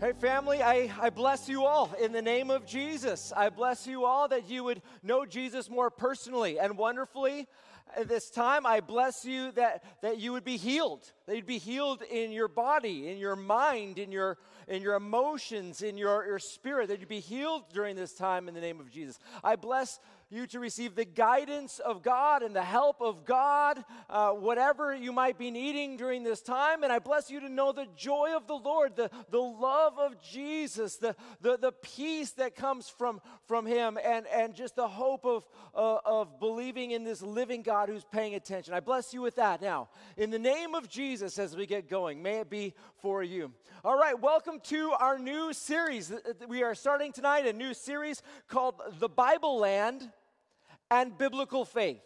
Hey, family, I, I bless you all in the name of Jesus. I bless you all that you would know Jesus more personally and wonderfully. At this time, I bless you that, that you would be healed, that you'd be healed in your body, in your mind, in your, in your emotions, in your, your spirit, that you'd be healed during this time in the name of Jesus. I bless you to receive the guidance of God and the help of God, uh, whatever you might be needing during this time. And I bless you to know the joy of the Lord, the, the love of Jesus, the, the, the peace that comes from, from Him, and, and just the hope of, uh, of believing in this living God who's paying attention. I bless you with that now. In the name of Jesus, as we get going, may it be for you. All right, welcome to our new series. We are starting tonight a new series called The Bible Land and biblical faith.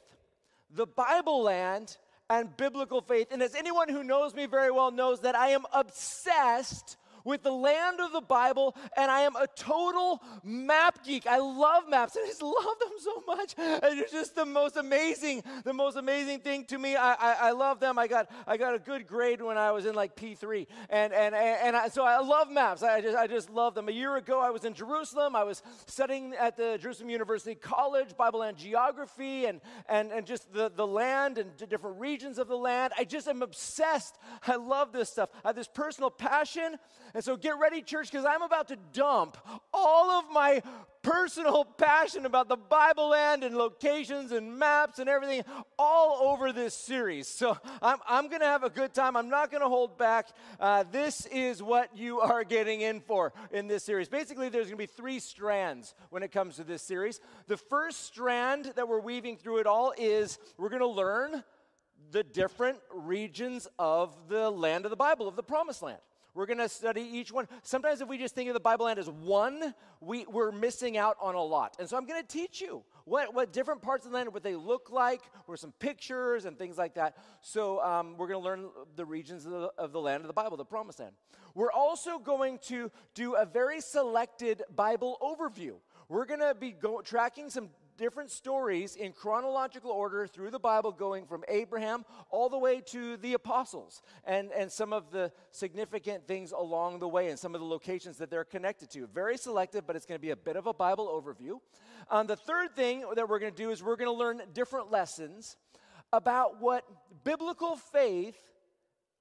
The Bible land and biblical faith. And as anyone who knows me very well knows that I am obsessed with the land of the Bible, and I am a total map geek. I love maps. I just love them so much. And it's just the most amazing, the most amazing thing to me. I, I, I, love them. I got I got a good grade when I was in like P3, and and and I, so I love maps. I just I just love them. A year ago, I was in Jerusalem. I was studying at the Jerusalem University College Bible and geography, and and and just the the land and the different regions of the land. I just am obsessed. I love this stuff. I have this personal passion and so get ready, church, because I'm about to dump all of my personal passion about the Bible land and locations and maps and everything all over this series. So I'm, I'm going to have a good time. I'm not going to hold back. Uh, this is what you are getting in for in this series. Basically, there's going to be three strands when it comes to this series. The first strand that we're weaving through it all is we're going to learn the different regions of the land of the Bible, of the promised land. We're going to study each one. Sometimes, if we just think of the Bible land as one, we, we're missing out on a lot. And so, I'm going to teach you what, what different parts of the land, what they look like, or some pictures and things like that. So, um, we're going to learn the regions of the, of the land of the Bible, the promised land. We're also going to do a very selected Bible overview. We're going to be go- tracking some different stories in chronological order through the Bible, going from Abraham all the way to the apostles, and, and some of the significant things along the way, and some of the locations that they're connected to. Very selective, but it's going to be a bit of a Bible overview. Um, the third thing that we're going to do is we're going to learn different lessons about what biblical faith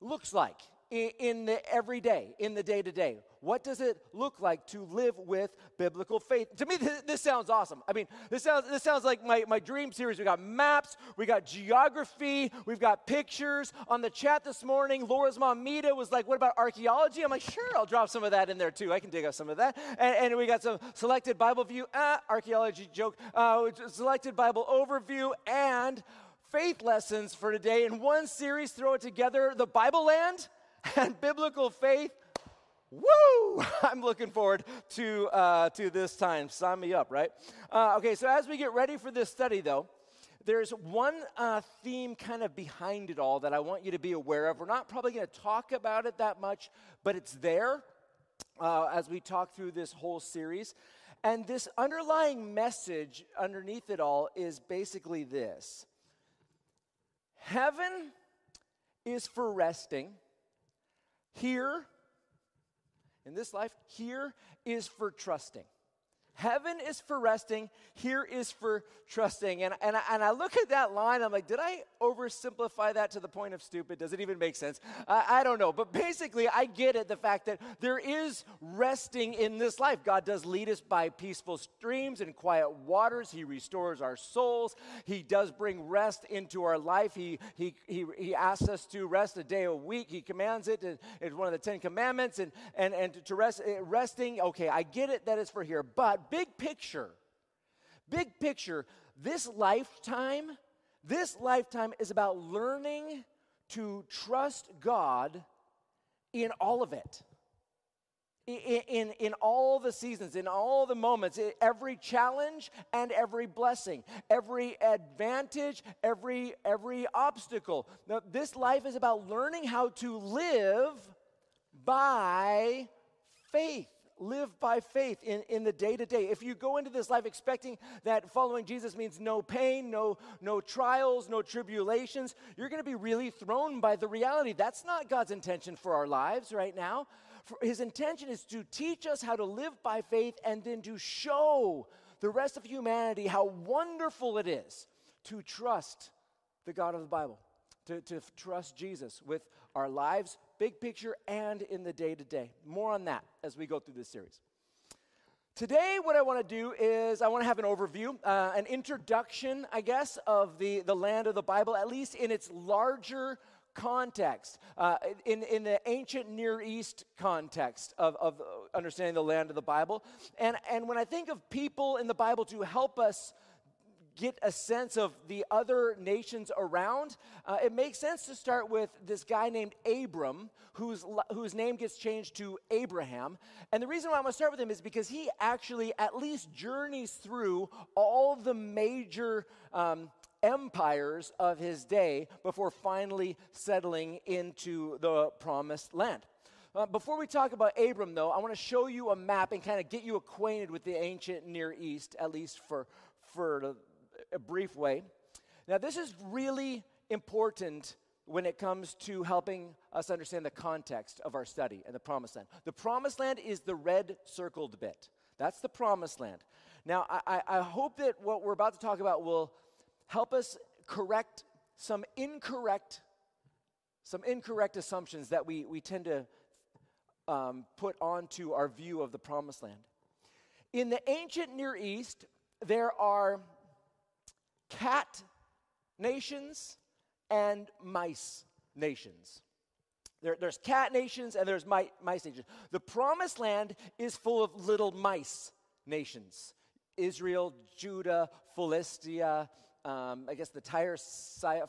looks like in, the everyday, in the day to day. What does it look like to live with biblical faith? To me, this, this, sounds awesome. I mean, this sounds, this sounds like my, my dream series. We got maps, we got geography, we've got pictures. On the chat this morning, Laura's mom, Mita, was like, What about archaeology? I'm like, Sure, I'll drop some of that in there too. I can dig up some of that. And, and we got some selected Bible view, ah, archaeology joke, uh, selected Bible overview, and faith lessons for today in one series. Throw it together the Bible land and biblical faith Woo! I'm looking forward to, uh, to this time. Sign me up, right? Uh, okay, so as we get ready for this study, though, there's one uh, theme kind of behind it all that I want you to be aware of. We're not probably going to talk about it that much, but it's there uh, as we talk through this whole series. And this underlying message underneath it all is basically this Heaven is for resting. Here, in this life, here is for trusting. Heaven is for resting, here is for trusting. And, and, I, and I look at that line, I'm like, did I oversimplify that to the point of stupid? Does it even make sense? Uh, I don't know. But basically, I get it the fact that there is resting in this life. God does lead us by peaceful streams and quiet waters, He restores our souls, He does bring rest into our life. He, he, he, he asks us to rest a day a week, He commands it. It's one of the Ten Commandments. And, and, and to rest, resting, okay, I get it that it's for here. But big picture, big picture, this lifetime, this lifetime is about learning to trust God in all of it. In, in, in all the seasons, in all the moments, every challenge and every blessing, every advantage, every, every obstacle. Now, this life is about learning how to live by faith live by faith in, in the day to day. If you go into this life expecting that following Jesus means no pain, no, no trials, no tribulations, you're going to be really thrown by the reality. That's not God's intention for our lives right now. For his intention is to teach us how to live by faith and then to show the rest of humanity how wonderful it is to trust the God of the Bible, to, to trust Jesus with our lives, big picture, and in the day to day. More on that as we go through this series. Today, what I want to do is I want to have an overview, uh, an introduction, I guess, of the, the land of the Bible, at least in its larger context, uh, in, in the ancient Near East context of, of understanding the land of the Bible. And, and when I think of people in the Bible to help us get a sense of the other nations around, uh, it makes sense to start with this guy named Abram, whose, whose name gets changed to Abraham. And the reason why I'm going to start with him is because he actually at least journeys through all the major. Um, empires of his day before finally settling into the promised land. Uh, before we talk about Abram, though, I want to show you a map and kind of get you acquainted with the ancient Near East, at least for, for a brief way. Now, this is really important when it comes to helping us understand the context of our study and the promised land. The promised land is the red circled bit. That's the promised land. Now, I, I hope that what we're about to talk about will help us correct some incorrect some incorrect assumptions that we, we tend to um, put onto our view of the promised land. In the ancient Near East, there are cat nations and mice nations. There, there's cat nations and there's mice nations. The promised land is full of little mice nations Israel, Judah, Philistia, um, I guess the Tyre,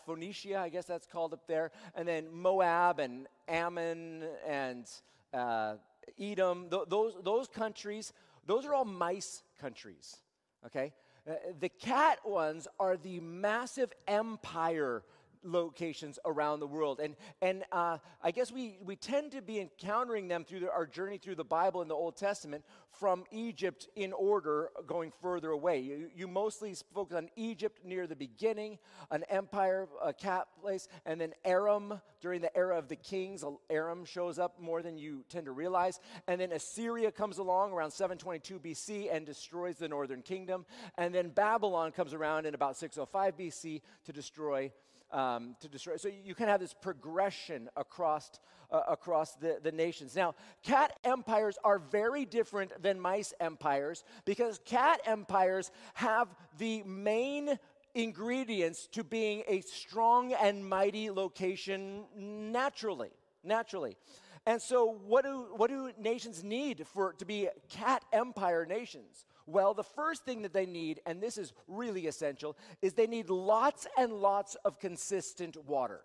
Phoenicia, I guess that's called up there, and then Moab and Ammon and uh, Edom. Th- those, those countries, those are all mice countries, okay? Uh, the cat ones are the massive empire locations around the world. And, and uh, I guess we, we tend to be encountering them through the, our journey through the Bible and the Old Testament from Egypt in order going further away. You, you mostly focus on Egypt near the beginning, an empire, a cat place, and then Aram during the era of the kings. Aram shows up more than you tend to realize. And then Assyria comes along around 722 BC and destroys the northern kingdom. And then Babylon comes around in about 605 BC to destroy um, to destroy. So you can have this progression across, uh, across the, the nations. Now, cat empires are very different than mice empires because cat empires have the main ingredients to being a strong and mighty location naturally. Naturally. And so, what do, what do nations need for to be cat empire nations? Well, the first thing that they need, and this is really essential, is they need lots and lots of consistent water.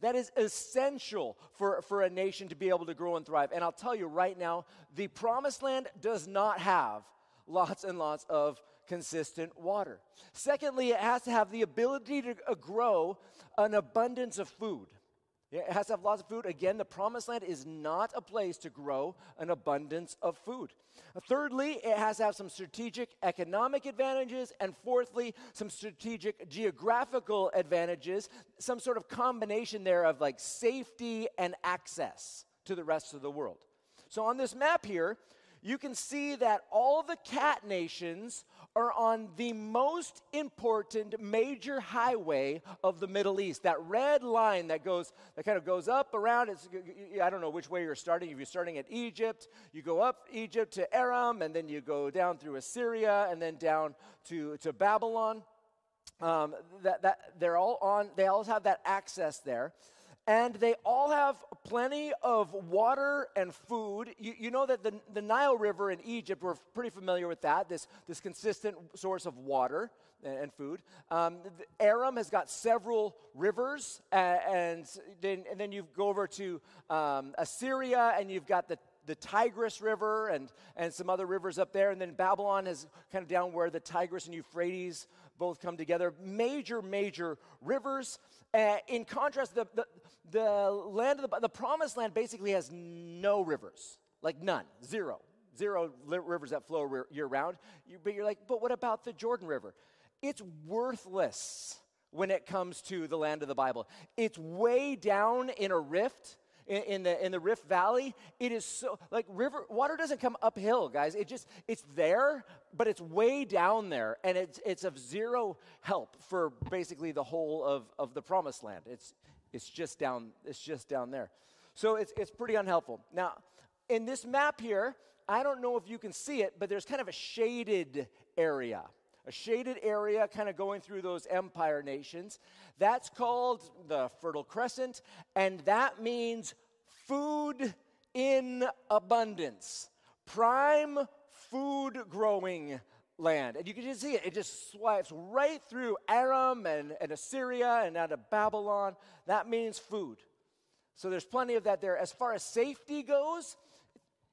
That is essential for, for a nation to be able to grow and thrive. And I'll tell you right now, the promised land does not have lots and lots of consistent water. Secondly, it has to have the ability to uh, grow an abundance of food. It has to have lots of food. Again, the promised land is not a place to grow an abundance of food. Uh, thirdly, it has to have some strategic economic advantages. And fourthly, some strategic geographical advantages, some sort of combination there of like safety and access to the rest of the world. So on this map here, you can see that all the cat nations are on the most important major highway of the Middle East. That red line that goes, that kind of goes up around. It's, I don't know which way you're starting. If you're starting at Egypt, you go up Egypt to Aram, and then you go down through Assyria, and then down to, to Babylon. Um, that, that they're all on. They all have that access there and they all have plenty of water and food. You, you, know that the, the Nile River in Egypt, we're pretty familiar with that, this, this consistent source of water and, and food. Um, Aram has got several rivers, and, and, then, and then you go over to um, Assyria, and you've got the the Tigris River and, and some other rivers up there. And then Babylon is kind of down where the Tigris and Euphrates both come together. Major, major rivers. Uh, in contrast, the, the, the land of the, the promised land basically has no rivers, like none, zero, zero rivers that flow year round. You, but you're like, but what about the Jordan River? It's worthless when it comes to the land of the Bible. It's way down in a rift in, in, the, in the Rift Valley, it is so, like river, water doesn't come uphill, guys. It just, it's there, but it's way down there, and it's, it's of zero help for basically the whole of, of the promised land. It's, it's just down, it's just down there. So it's, it's pretty unhelpful. Now, in this map here, I don't know if you can see it, but there's kind of a shaded area a shaded area kind of going through those empire nations. That's called the Fertile Crescent, and that means food in abundance. Prime food growing land. And you can just see it, it just swipes right through Aram and, and Assyria and out of Babylon. That means food. So there's plenty of that there. As far as safety goes,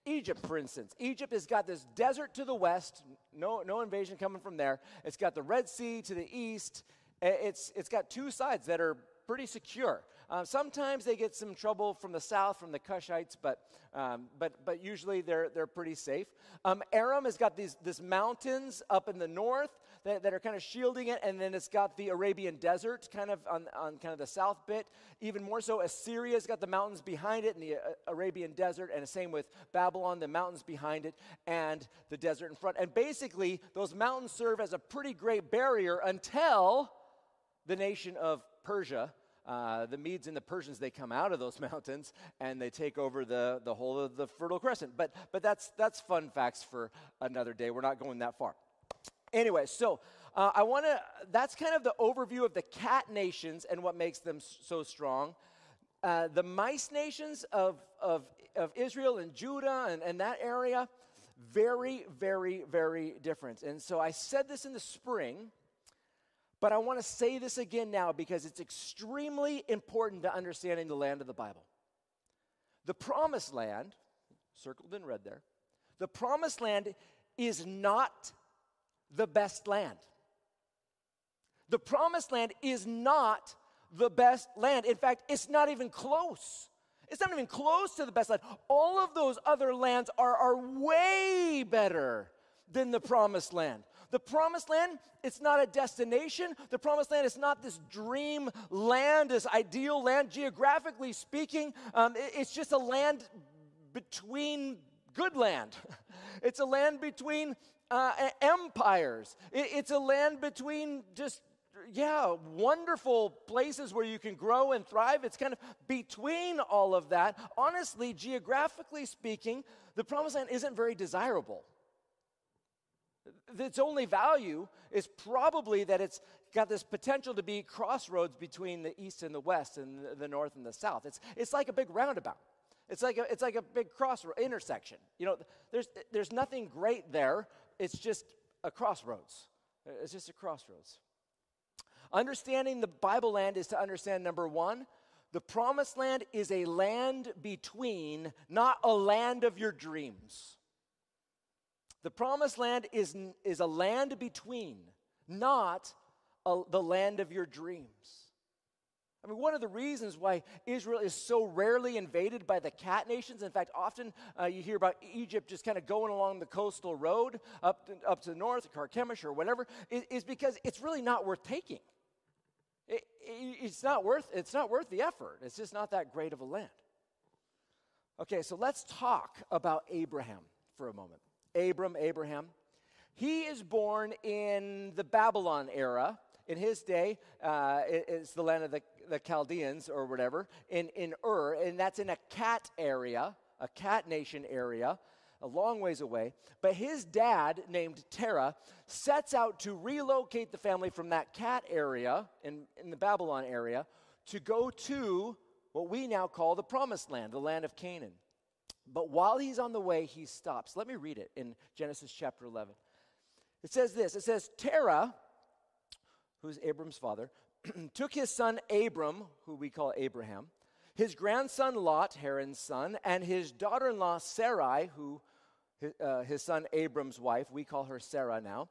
Egypt, for instance. Egypt has got this desert to the west, no, no invasion coming from there. It's got the Red Sea to the east. It's, it's got two sides that are pretty secure. Uh, sometimes they get some trouble from the south, from the Cushites, but, um, but, but usually they're, they're pretty safe. Um, Aram has got these this mountains up in the north that, that, are kind of shielding it, and then it's got the Arabian desert kind of on, on kind of the south bit. Even more so, Assyria's got the mountains behind it and the uh, Arabian desert, and the same with Babylon, the mountains behind it and the desert in front. And basically, those mountains serve as a pretty great barrier until the nation of Persia uh, the Medes and the Persians, they come out of those mountains and they take over the, the whole of the Fertile Crescent. But, but that's, that's fun facts for another day. We're not going that far. Anyway, so uh, I want to, that's kind of the overview of the cat nations and what makes them so strong. Uh, the mice nations of, of, of Israel and Judah and, and that area, very, very, very different. And so I said this in the spring but I want to say this again now because it's extremely important to understanding the land of the Bible. The promised land, circled in red there, the promised land is not the best land. The promised land is not the best land. In fact, it's not even close. It's not even close to the best land. All of those other lands are, are way better than the promised land. The promised land, it's not a destination. The promised land is not this dream land, this ideal land. Geographically speaking, um, it, it's just a land between good land. it's a land between uh, empires. It, it's a land between just yeah, wonderful places where you can grow and thrive. It's kind of between all of that. Honestly, geographically speaking, the promised land isn't very desirable its only value is probably that it's got this potential to be crossroads between the east and the west and the north and the south. It's, it's like a big roundabout. It's like a, it's like a big cross intersection. You know, there's, there's nothing great there. It's just a crossroads. It's just a crossroads. Understanding the Bible land is to understand number one, the promised land is a land between, not a land of your dreams. The promised land is, is a land between, not a, the land of your dreams. I mean, one of the reasons why Israel is so rarely invaded by the cat nations, in fact, often uh, you hear about Egypt just kind of going along the coastal road up to, up to the north, Carchemish or whatever, is, is because it's really not worth taking. It, it, it's, not worth, it's not worth the effort. It's just not that great of a land. Okay, so let's talk about Abraham for a moment. Abram, Abraham. He is born in the Babylon era. In his day, uh, it's the land of the, the Chaldeans or whatever, in, in Ur, and that's in a cat area, a cat nation area, a long ways away. But his dad, named Terah, sets out to relocate the family from that cat area in, in the Babylon area to go to what we now call the promised land, the land of Canaan. But while he's on the way, he stops. Let me read it in Genesis chapter 11. It says this It says, Terah, who's Abram's father, took his son Abram, who we call Abraham, his grandson Lot, Haran's son, and his daughter in law Sarai, who uh, his son Abram's wife, we call her Sarah now.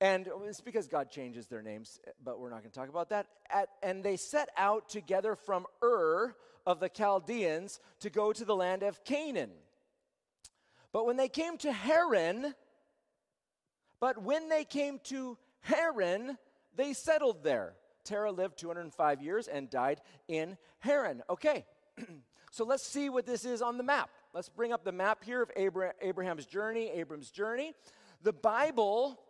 And it's because God changes their names, but we're not going to talk about that. At, and they set out together from Ur of the Chaldeans to go to the land of Canaan. But when they came to Haran, but when they came to Haran, they settled there. Terah lived 205 years and died in Haran. Okay, So let's see what this is on the map. Let's bring up the map here of Abraham's journey, Abram's journey. The Bible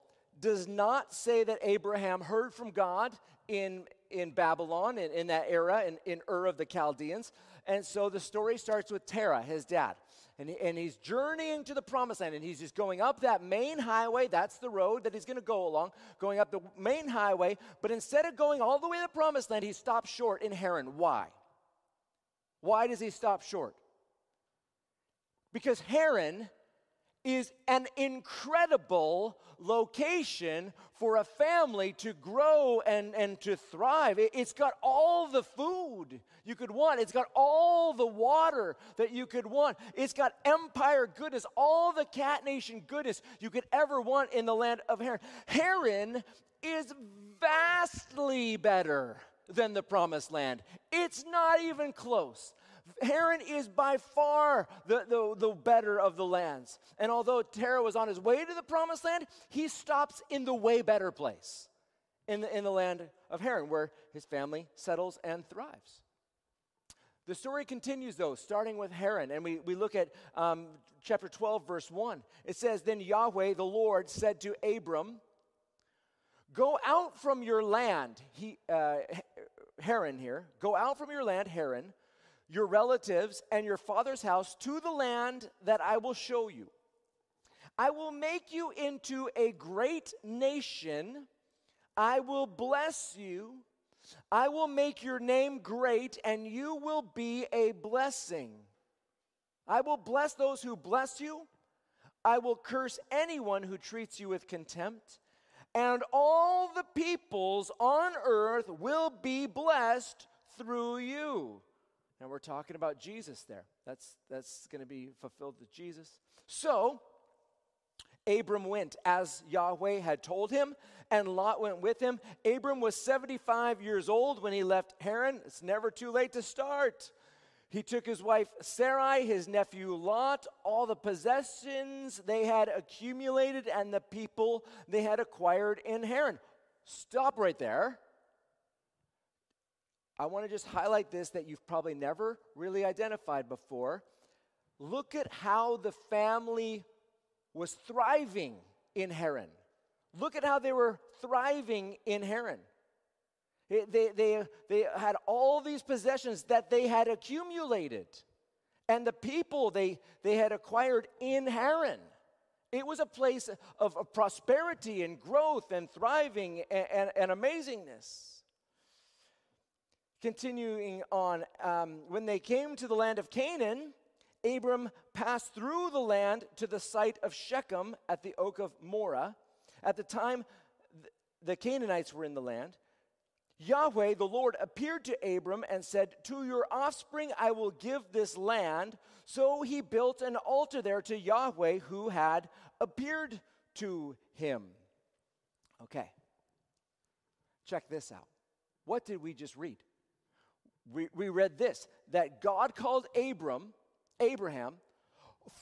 does not say that Abraham heard from God in, in Babylon, in, in that era, in, in Ur of the Chaldeans. And so the story starts with Terah, his dad. And, he, and he's journeying to the promised land, and he's just going up that main highway. That's the road that he's going to go along, going up the main highway. But instead of going all the way to the promised land, he stops short in Haran. Why? Why does he stop short? Because Haran is an incredible location for a family to grow and, and to thrive. It, has got all the food you could want, it's got all the water that you could want, it's got empire goodness, all the cat nation goodness you could ever want in the land of Haran. Haran is vastly better than the promised land, it's not even close. Haran is by far the, the, the, better of the lands. And although Terah was on his way to the promised land, he stops in the way better place in the, in the land of Haran, where his family settles and thrives. The story continues, though, starting with Haran, and we, we look at um, chapter 12, verse 1. It says, Then Yahweh, the Lord, said to Abram, Go out from your land, he, uh, Haran here, go out from your land, Haran your relatives, and your father's house to the land that I will show you. I will make you into a great nation. I will bless you. I will make your name great, and you will be a blessing. I will bless those who bless you. I will curse anyone who treats you with contempt. And all the peoples on earth will be blessed through you. And we're talking about Jesus there. That's, that's going to be fulfilled with Jesus. So, Abram went as Yahweh had told him, and Lot went with him. Abram was 75 years old when he left Haran. It's never too late to start. He took his wife Sarai, his nephew Lot, all the possessions they had accumulated, and the people they had acquired in Haran. Stop right there. I want to just highlight this that you've probably never really identified before. Look at how the family was thriving in Haran. Look at how they were thriving in Haran. They, they, they had all these possessions that they had accumulated, and the people they, they had acquired in Haran. It was a place of, of prosperity and growth and thriving and, and, and amazingness. Continuing on, um, when they came to the land of Canaan, Abram passed through the land to the site of Shechem at the oak of Moreh. At the time the Canaanites were in the land, Yahweh, the Lord, appeared to Abram and said, To your offspring I will give this land. So he built an altar there to Yahweh who had appeared to him. Okay. Check this out. What did we just read? We, we read this that God called Abram, Abraham,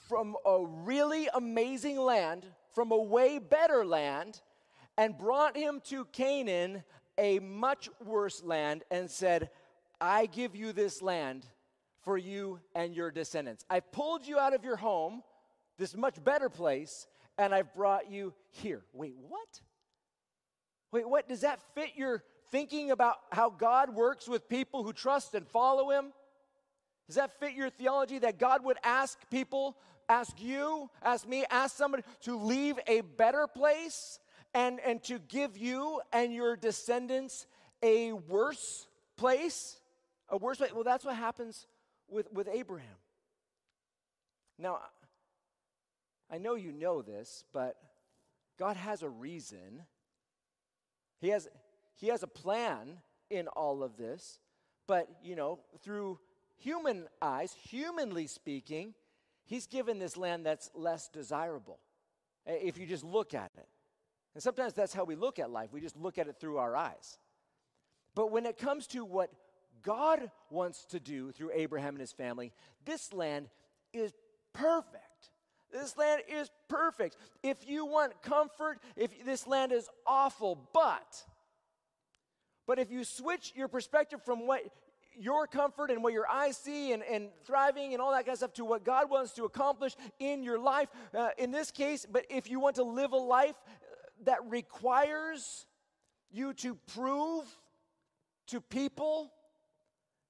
from a really amazing land, from a way better land, and brought him to Canaan, a much worse land, and said, I give you this land for you and your descendants. I've pulled you out of your home, this much better place, and I've brought you here. Wait, what? Wait, what? Does that fit your thinking about how God works with people who trust and follow Him? Does that fit your theology that God would ask people, ask you, ask me, ask somebody to leave a better place and, and to give you and your descendants a worse place? A worse place? Well, that's what happens with, with Abraham. Now, I know you know this, but God has a reason. He has, he has a plan in all of this, but, you know, through human eyes, humanly speaking, he's given this land that's less desirable eh, if you just look at it. And sometimes that's how we look at life. We just look at it through our eyes. But when it comes to what God wants to do through Abraham and his family, this land is perfect. This land is perfect. If you want comfort, if this land is awful, but but if you switch your perspective from what your comfort and what your eyes see and, and thriving and all that kind of stuff to what God wants to accomplish in your life. Uh, in this case, but if you want to live a life that requires you to prove to people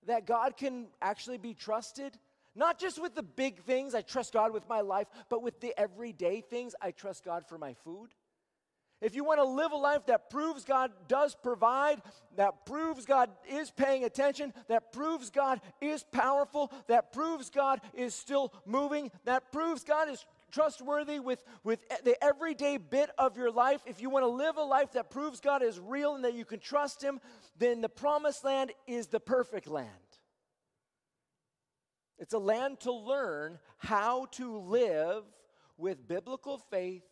that God can actually be trusted, not just with the big things, I trust God with my life, but with the everyday things, I trust God for my food. If you want to live a life that proves God does provide, that proves God is paying attention, that proves God is powerful, that proves God is still moving, that proves God is trustworthy with, with the everyday bit of your life, if you want to live a life that proves God is real and that you can trust Him, then the promised land is the perfect land. It's a land to learn how to live with biblical faith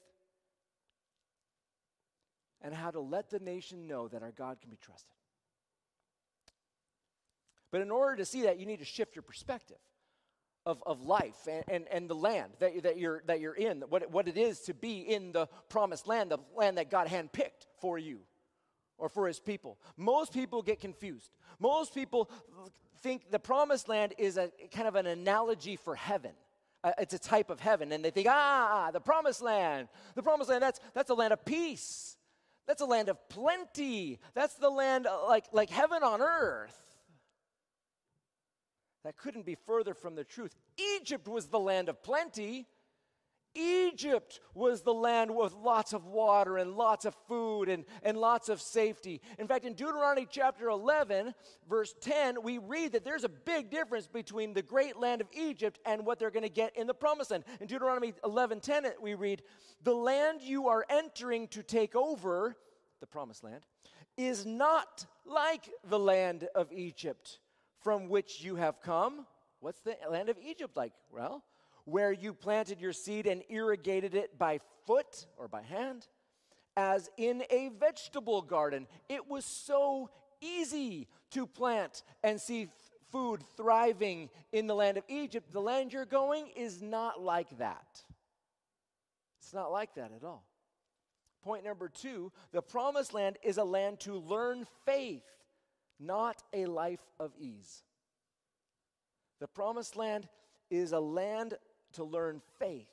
and how to let the nation know that our God can be trusted. But in order to see that, you need to shift your perspective of, of life and, and, and the land that, that, you're, that you're in, what, what it is to be in the promised land, the land that God handpicked for you or for his people. Most people get confused. Most people think the promised land is a kind of an analogy for heaven. Uh, it's a type of heaven, and they think, ah, the promised land. The promised land, that's, that's a land of peace. That's a land of plenty. That's the land uh, like, like heaven on earth. That couldn't be further from the truth. Egypt was the land of plenty. Egypt was the land with lots of water and lots of food and, and lots of safety. In fact, in Deuteronomy chapter 11, verse 10, we read that there's a big difference between the great land of Egypt and what they're going to get in the promised land. In Deuteronomy 11 10, we read, The land you are entering to take over, the promised land, is not like the land of Egypt from which you have come. What's the land of Egypt like? Well, where you planted your seed and irrigated it by foot or by hand, as in a vegetable garden. It was so easy to plant and see food thriving in the land of Egypt. The land you're going is not like that. It's not like that at all. Point number two the promised land is a land to learn faith not a life of ease. The promised land is a land to learn faith,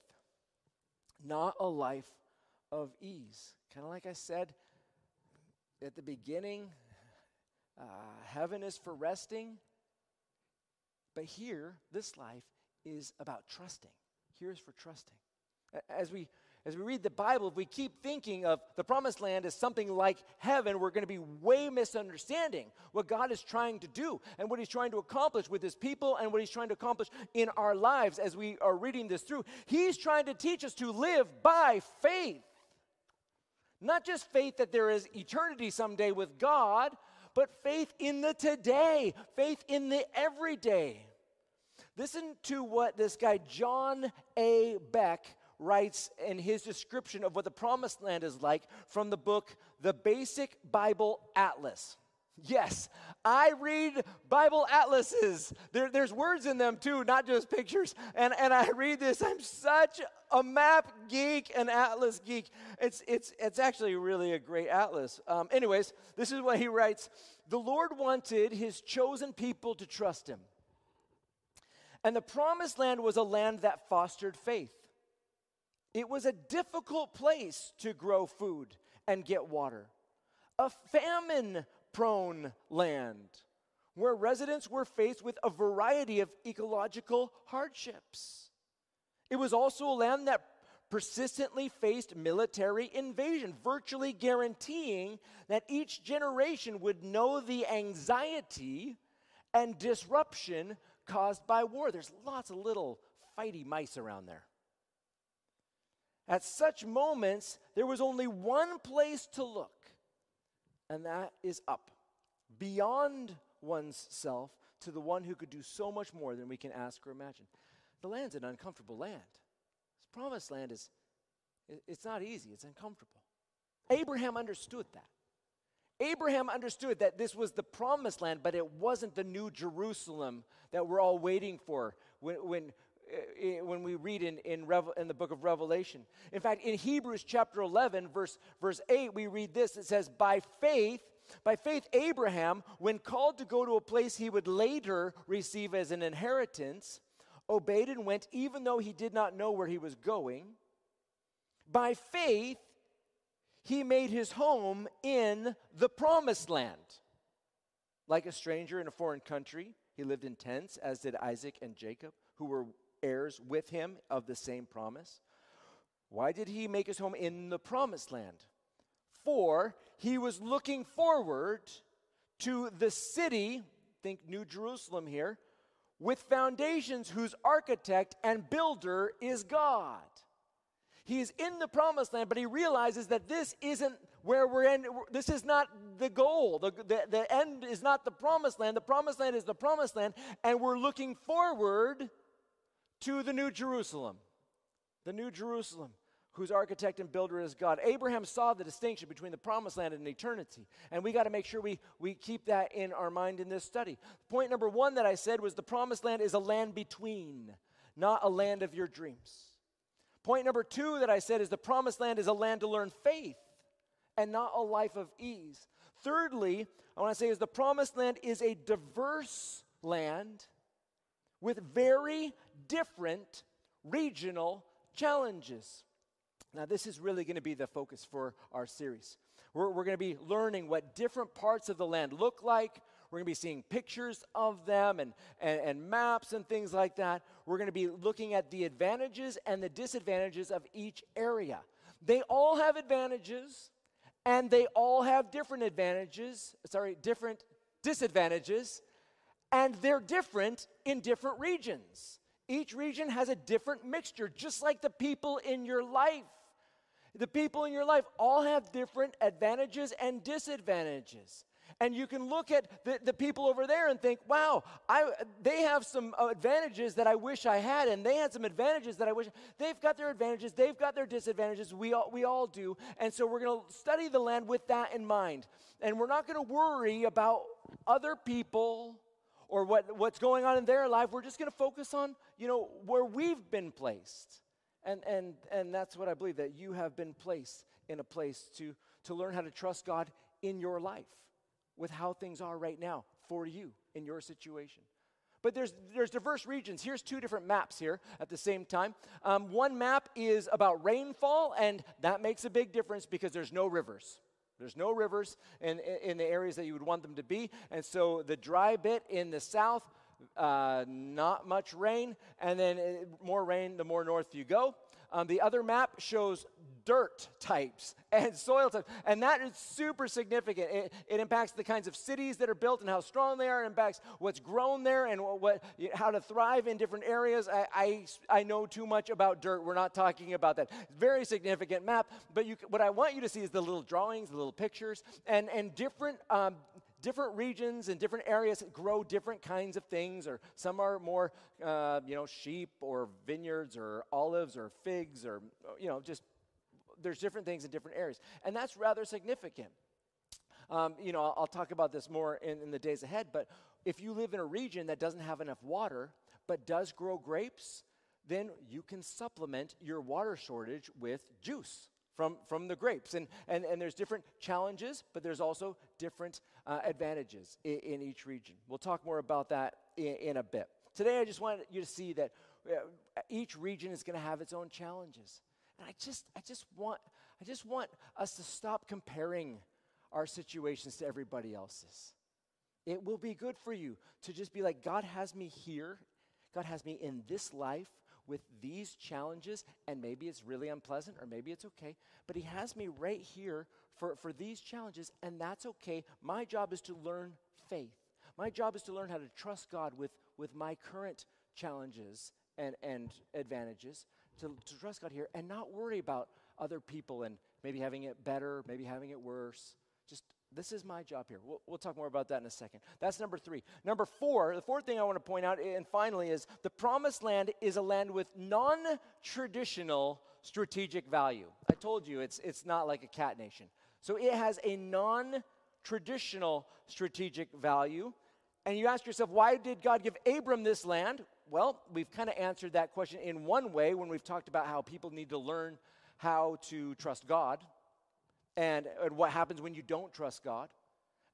not a life of ease. Kind of like I said at the beginning, uh, heaven is for resting. But here, this life is about trusting. Here's for trusting. As we as we read the Bible, if we keep thinking of the promised land as something like heaven, we're going to be way misunderstanding what God is trying to do and what He's trying to accomplish with His people and what He's trying to accomplish in our lives as we are reading this through. He's trying to teach us to live by faith. Not just faith that there is eternity someday with God, but faith in the today, faith in the everyday. Listen to what this guy, John A. Beck, writes in his description of what the promised land is like from the book, The Basic Bible Atlas. Yes, I read Bible atlases. There, there's words in them too, not just pictures. And, and I read this. I'm such a map geek, an atlas geek. It's, it's, it's actually really a great atlas. Um, anyways, this is what he writes The Lord wanted his chosen people to trust him. And the promised land was a land that fostered faith. It was a difficult place to grow food and get water, a famine prone land where residents were faced with a variety of ecological hardships. It was also a land that persistently faced military invasion, virtually guaranteeing that each generation would know the anxiety and disruption caused by war. There's lots of little fighty mice around there. At such moments, there was only one place to look, and that is up, beyond one's self to the one who could do so much more than we can ask or imagine. The land's an uncomfortable land. This promised land is it's not easy, it's uncomfortable. Abraham understood that. Abraham understood that this was the promised land, but it wasn't the new Jerusalem that we're all waiting for when, when, Eh, eh, when we read in, in, Revel, in the book of Revelation. In fact, in Hebrews chapter 11, verse, verse 8, we read this. It says, By faith, By faith, Abraham, when called to go to a place he would later receive as an inheritance, obeyed and went even though he did not know where he was going. By faith, he made his home in the promised land. Like a stranger in a foreign country, he lived in tents, as did Isaac and Jacob, who were heirs with him of the same promise. Why did he make his home in the promised land? For he was looking forward to the city, think New Jerusalem here, with foundations whose architect and builder is God. He's in the promised land, but he realizes that this isn't where we're in. This is not the goal. The, the, the end is not the promised land. The promised land is the promised land, and we're looking forward to the New Jerusalem. The New Jerusalem whose architect and builder is God. Abraham saw the distinction between the promised land and eternity. And we got to make sure we, we keep that in our mind in this study. Point number one that I said was the promised land is a land between, not a land of your dreams. Point number two that I said is the promised land is a land to learn faith and not a life of ease. Thirdly, I want to say is the promised land is a diverse land with very different regional challenges. Now, this is really going to be the focus for our series. We're, we're going to be learning what different parts of the land look like. We're going to be seeing pictures of them and, and, and maps and things like that. We're going to be looking at the advantages and the disadvantages of each area. They all have advantages and they all have different advantages, sorry, different disadvantages, and they're different in different regions. Each region has a different mixture, just like the people in your life. The people in your life all have different advantages and disadvantages. And you can look at the, the people over there and think, wow, I, they have some advantages that I wish I had, and they had some advantages that I wish. They've got their advantages, they've got their disadvantages. We all, we all do. And so we're going to study the land with that in mind. And we're not going to worry about other people or what, what's going on in their life. We're just going to focus on, you know, where we've been placed. And, and, and that's what I believe that you have been placed in a place to, to learn how to trust God in your life with how things are right now for you in your situation. But there's, there's diverse regions. Here's two different maps here at the same time. Um, one map is about rainfall, and that makes a big difference because there's no rivers. There's no rivers in, in the areas that you would want them to be. And so the dry bit in the south uh, not much rain, and then uh, more rain the more north you go. Um, the other map shows dirt types and soil types, and that is super significant. It, it, impacts the kinds of cities that are built and how strong they are. It impacts what's grown there and what, what how to thrive in different areas. I, I, I, know too much about dirt. We're not talking about that. Very significant map, but you, what I want you to see is the little drawings, the little pictures, and, and different um, different regions and different areas grow different kinds of things, or some are more, uh, you know, sheep or vineyards or olives or figs or, you know, just there's different things in different areas. And that's rather significant. Um, you know, I'll, I'll, talk about this more in, in the days ahead, but if you live in a region that doesn't have enough water but does grow grapes, then you can supplement your water shortage with juice from, from the grapes. And, and, and there's different challenges, but there's also different uh, advantages in, in, each region. We'll talk more about that in, in, a bit. Today, I just want you to see that uh, each region is going to have its own challenges. And I just, I just want, I just want us to stop comparing our situations to everybody else's. It will be good for you to just be like, God has me here. God has me in this life with these challenges, and maybe it's really unpleasant or maybe it's okay, but He has me right here for, for these challenges, and that's okay. My job is to learn faith. My job is to learn how to trust God with, with my current challenges and, and advantages, to, to trust God here and not worry about other people and maybe having it better, maybe having it worse. Just this is my job here. We'll, we'll, talk more about that in a second. That's number three. Number four, the fourth thing I want to point out, and finally, is the promised land is a land with non traditional strategic value. I told you it's, it's not like a cat nation. So it has a non traditional strategic value. And you ask yourself, why did God give Abram this land? Well, we've kind of answered that question in one way when we've talked about how people need to learn how to trust God and, and what happens when you don't trust God.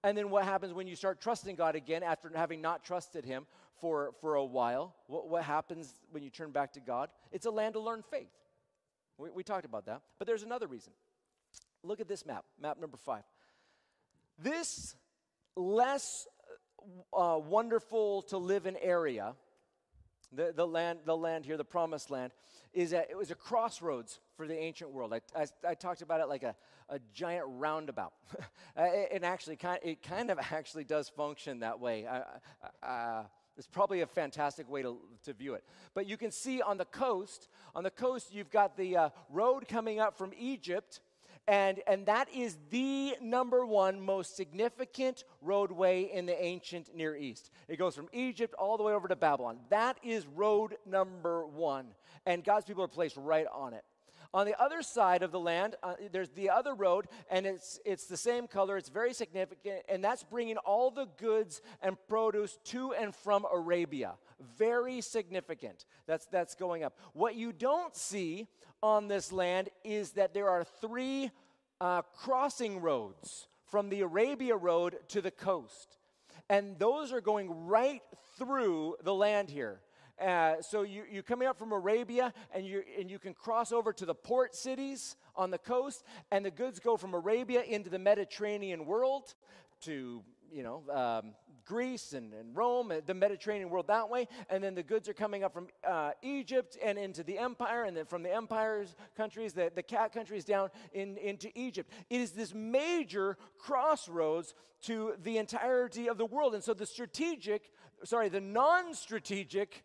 And then what happens when you start trusting God again after having not trusted Him for, for a while? What, what happens when you turn back to God? It's a land to learn faith. We, we talked about that. But there's another reason. Look at this map, map number five. This less uh, wonderful to live in area, the, the, land, the land here, the promised land, is a, it was a crossroads for the ancient world. I, I, I talked about it like a, a giant roundabout. it, it, actually kind, it kind of actually does function that way. Uh, it's probably a fantastic way to, to view it. But you can see on the coast, on the coast, you've got the uh, road coming up from Egypt and, and that is the number one most significant roadway in the ancient Near East. It goes from Egypt all the way over to Babylon. That is road number one. And God's people are placed right on it. On the other side of the land, uh, there's the other road, and it's, it's the same color. It's very significant, and that's bringing all the goods and produce to and from Arabia. Very significant. That's, that's going up. What you don't see on this land is that there are three uh, crossing roads from the Arabia Road to the coast. And those are going right through the land here. Uh, so you, you're coming up from Arabia, and you, and you can cross over to the port cities on the coast, and the goods go from Arabia into the Mediterranean world to, you know, um, Greece and, and, Rome, the Mediterranean world that way, and then the goods are coming up from uh, Egypt and into the empire, and then from the empire's countries, the, the cat countries down in, into Egypt. It is this major crossroads to the entirety of the world. And so the strategic, sorry, the non strategic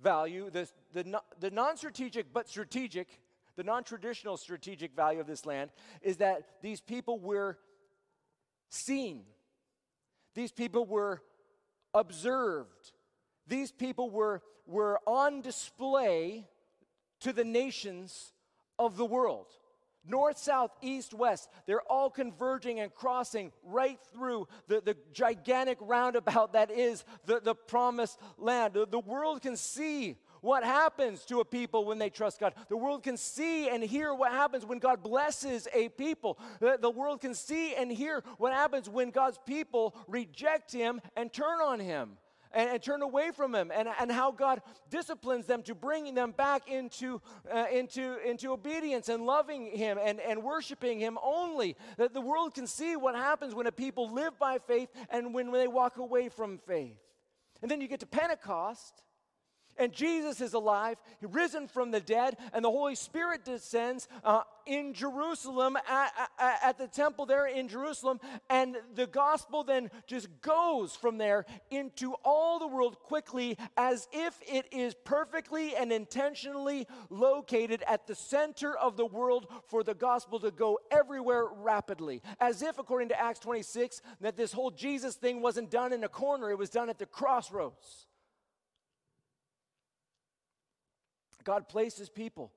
value, the, the, the non strategic but strategic, the non traditional strategic value of this land is that these people were seen, these people were observed, these people were, were on display to the nations of the world north, south, east, west. They're all converging and crossing right through the, the gigantic roundabout that is the, the promised land. The, the world can see what happens to a people when they trust God. The world can see and hear what happens when God blesses a people. The, the world can see and hear what happens when God's people reject Him and turn on Him and, and turn away from him and, and how God disciplines them to bring them back into, uh, into, into obedience and loving him and, and worshiping him only. That the world can see what happens when a people live by faith and when, when they walk away from faith. And then you get to Pentecost and Jesus is alive, risen from the dead, and the Holy Spirit descends uh, in Jerusalem at, at, at, the temple there in Jerusalem, and the gospel then just goes from there into all the world quickly as if it is perfectly and intentionally located at the center of the world for the gospel to go everywhere rapidly. As if, according to Acts 26, that this whole Jesus thing wasn't done in a corner, it was done at the crossroads. God places people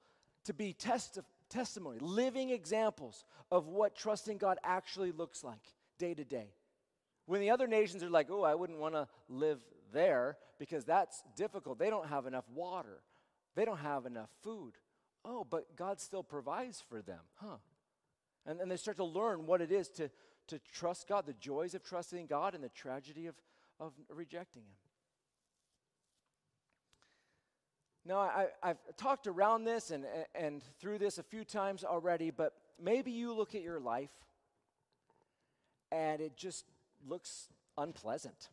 to be testi- testimony, living examples of what trusting God actually looks like day to day. When the other nations are like, oh, I wouldn't want to live there because that's difficult. They don't have enough water, they don't have enough food. Oh, but God still provides for them, huh? And then they start to learn what it is to, to trust God, the joys of trusting God and the tragedy of, of rejecting Him. Now, I, have talked around this and, and through this a few times already, but maybe you look at your life and it just looks unpleasant.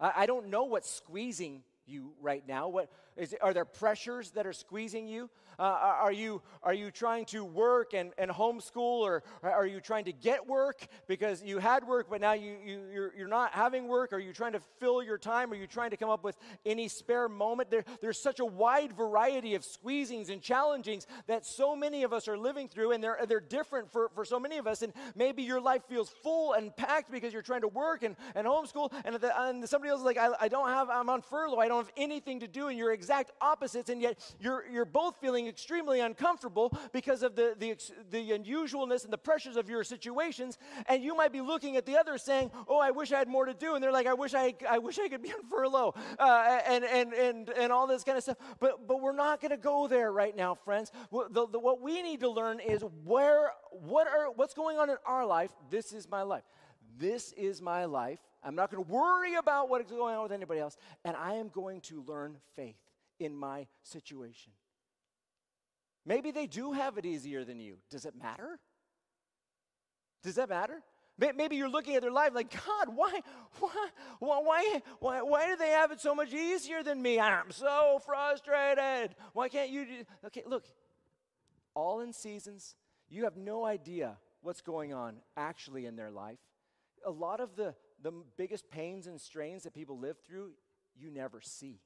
I, I don't know what's squeezing you right now? What is, are there pressures that are squeezing you? Uh, are, you are you trying to work and, and homeschool, or are you trying to get work because you had work but now you, you you're, you're not having work? Are you trying to fill your time? Are you trying to come up with any spare moment? There, there's such a wide variety of squeezings and challengings that so many of us are living through, and they're they're different for, for so many of us. And maybe your life feels full and packed because you're trying to work and, and homeschool, and, the, and somebody else is like, I, I don't have, I'm on furlough, I don't don't have anything to do, and you're exact opposites, and yet you're, you're both feeling extremely uncomfortable because of the, the, the unusualness and the pressures of your situations. And you might be looking at the other saying, Oh, I wish I had more to do. And they're like, I wish I, I, wish I could be on furlough uh, and, and, and, and all this kind of stuff. But, but we're not going to go there right now, friends. The, the, what we need to learn is where, what are, what's going on in our life. This is my life. This is my life. I'm not going to worry about what's going on with anybody else. And I am going to learn faith in my situation. Maybe they do have it easier than you. Does it matter? Does that matter? Maybe you're looking at their life like, God, why, why, why, why, why do they have it so much easier than me? I'm so frustrated. Why can't you do? Okay, look, all in seasons. You have no idea what's going on actually in their life. A lot of the, the biggest pains and strains that people live through, you never see.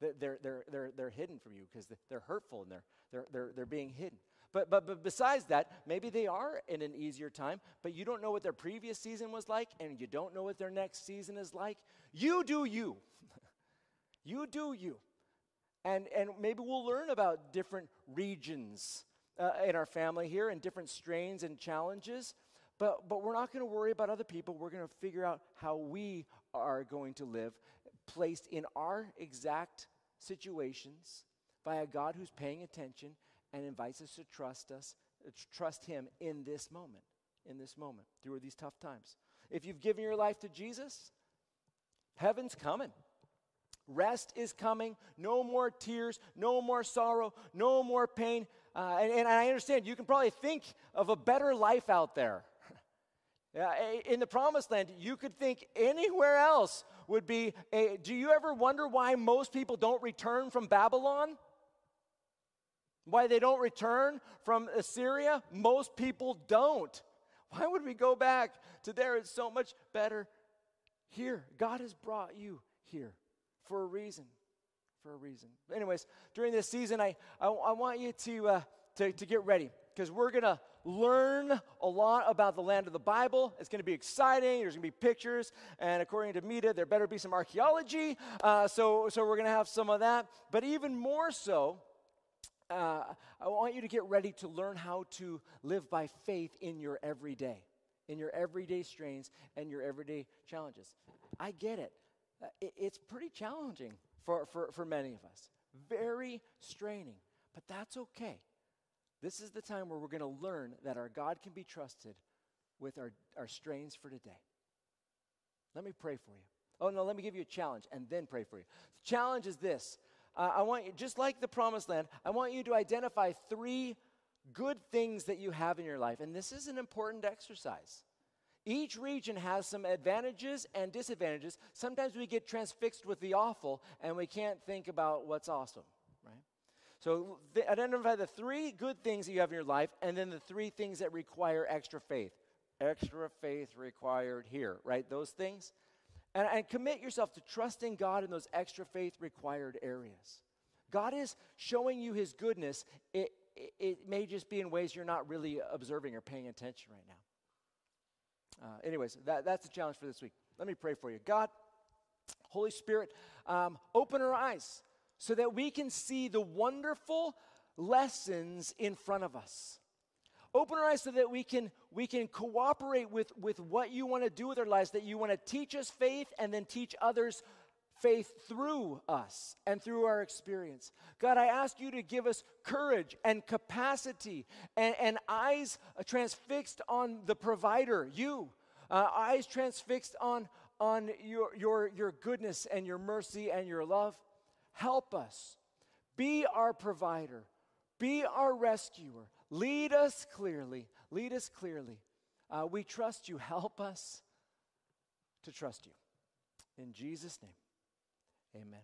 They're, they're, they're, they're hidden from you because they're hurtful and they're, they're, they're, they're being hidden. But, but, but besides that, maybe they are in an easier time, but you don't know what their previous season was like, and you don't know what their next season is like. You do you. you do you. And, and maybe we'll learn about different regions uh, in our family here and different strains and challenges. But, but we're not going to worry about other people. We're going to figure out how we are going to live, placed in our exact situations by a God who's paying attention and invites us to trust us, trust him in this moment, in this moment, through these tough times. If you've given your life to Jesus, heaven's coming. Rest is coming. No more tears, no more sorrow, no more pain. Uh, and, and, I understand you can probably think of a better life out there. In the promised land, you could think anywhere else would be a. Do you ever wonder why most people don't return from Babylon? Why they don't return from Assyria? Most people don't. Why would we go back to there? It's so much better here. God has brought you here for a reason. For a reason. Anyways, during this season, I, I, I want you to, uh, to, to get ready because we're going to learn a lot about the land of the Bible. It's going to be exciting. There's going to be pictures. And according to Mita, there better be some archaeology. Uh, so, so we're going to have some of that. But even more so, uh, I want you to get ready to learn how to live by faith in your everyday, in your everyday strains and your everyday challenges. I get it. Uh, it it's pretty challenging for, for, for many of us, very straining, but that's okay. This is the time where we're going to learn that our God can be trusted with our, our strains for today. Let me pray for you. Oh, no, let me give you a challenge and then pray for you. The challenge is this uh, I want you, just like the promised land, I want you to identify three good things that you have in your life. And this is an important exercise. Each region has some advantages and disadvantages. Sometimes we get transfixed with the awful and we can't think about what's awesome? So th- identify the three good things that you have in your life and then the three things that require extra faith. Extra faith required here, right? Those things. And, and commit yourself to trusting God in those extra faith required areas. God is showing you his goodness. It, it, it, may just be in ways you're not really observing or paying attention right now. Uh, anyways, that, that's the challenge for this week. Let me pray for you. God, Holy Spirit, um, open our eyes so that we can see the wonderful lessons in front of us. Open our eyes so that we can, we can cooperate with, with what you want to do with our lives, that you want to teach us faith and then teach others faith through us and through our experience. God, I ask you to give us courage and capacity and, and eyes transfixed on the provider, you, uh, eyes transfixed on, on your, your, your goodness and your mercy and your love. Help us. Be our provider. Be our rescuer. Lead us clearly. Lead us clearly. Uh, we trust you. Help us to trust you. In Jesus' name, amen.